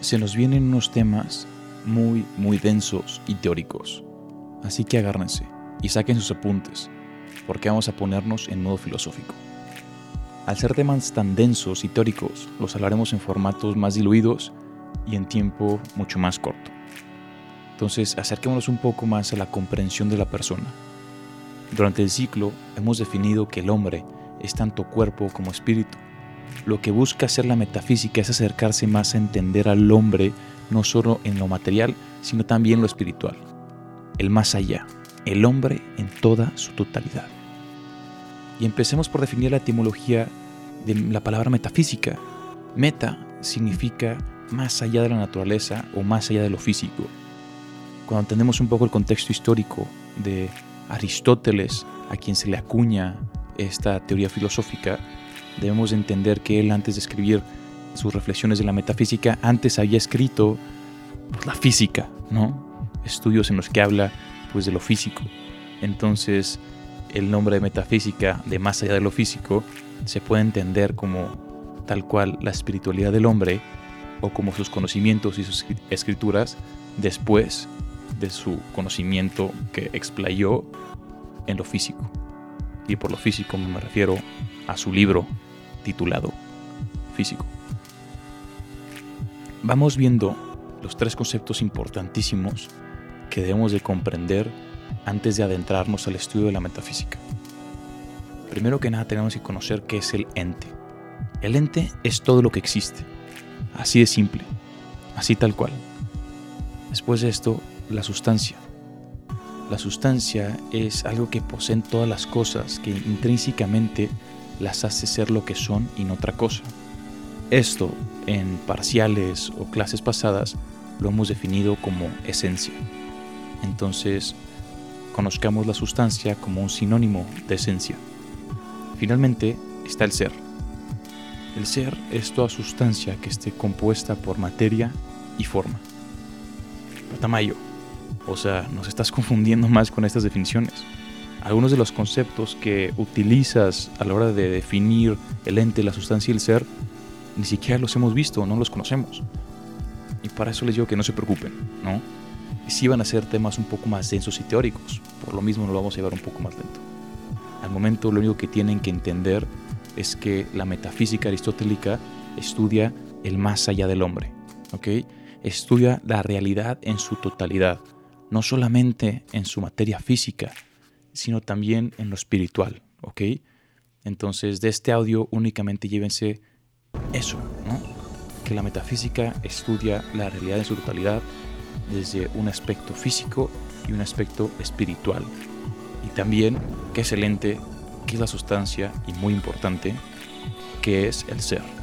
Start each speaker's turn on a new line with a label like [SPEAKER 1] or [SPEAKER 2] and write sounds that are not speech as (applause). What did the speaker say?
[SPEAKER 1] se nos vienen unos temas muy, muy densos y teóricos. Así que agárrense y saquen sus apuntes, porque vamos a ponernos en modo filosófico. Al ser temas tan densos y teóricos, los hablaremos en formatos más diluidos y en tiempo mucho más corto. Entonces, acerquémonos un poco más a la comprensión de la persona. Durante el ciclo hemos definido que el hombre es tanto cuerpo como espíritu. Lo que busca hacer la metafísica es acercarse más a entender al hombre no solo en lo material, sino también lo espiritual, el más allá, el hombre en toda su totalidad. Y empecemos por definir la etimología de la palabra metafísica. Meta significa más allá de la naturaleza o más allá de lo físico. Cuando entendemos un poco el contexto histórico de Aristóteles, a quien se le acuña esta teoría filosófica, debemos entender que él antes de escribir sus reflexiones de la metafísica, antes había escrito pues, la física, ¿no? Estudios en los que habla pues de lo físico. Entonces, el nombre de metafísica, de más allá de lo físico, se puede entender como tal cual la espiritualidad del hombre o como sus conocimientos y sus escrituras después de su conocimiento que explayó en lo físico. Y por lo físico me refiero a su libro titulado Físico. Vamos viendo los tres conceptos importantísimos que debemos de comprender antes de adentrarnos al estudio de la metafísica. Primero que nada tenemos que conocer qué es el ente. El ente es todo lo que existe. Así de simple. Así tal cual. Después de esto, la sustancia. La sustancia es algo que poseen todas las cosas que intrínsecamente las hace ser lo que son y no otra cosa. Esto, en parciales o clases pasadas, lo hemos definido como esencia. Entonces, conozcamos la sustancia como un sinónimo de esencia. Finalmente está el ser. El ser es toda sustancia que esté compuesta por materia y forma. Tamayo, o sea, nos estás (laughs) confundiendo más con estas definiciones. Algunos de los conceptos que utilizas a la hora de definir el ente, la sustancia y el ser, ni siquiera los hemos visto, no los conocemos. Y para eso les digo que no se preocupen, ¿no? Y sí van a ser temas un poco más densos y teóricos, por lo mismo nos lo vamos a llevar un poco más lento. Al momento lo único que tienen que entender es que la metafísica aristotélica estudia el más allá del hombre, ¿ok? Estudia la realidad en su totalidad, no solamente en su materia física, sino también en lo espiritual, ¿ok? Entonces, de este audio únicamente llévense eso, ¿no? Que la metafísica estudia la realidad en su totalidad desde un aspecto físico y un aspecto espiritual. Y también qué es el qué es la sustancia y muy importante, qué es el ser.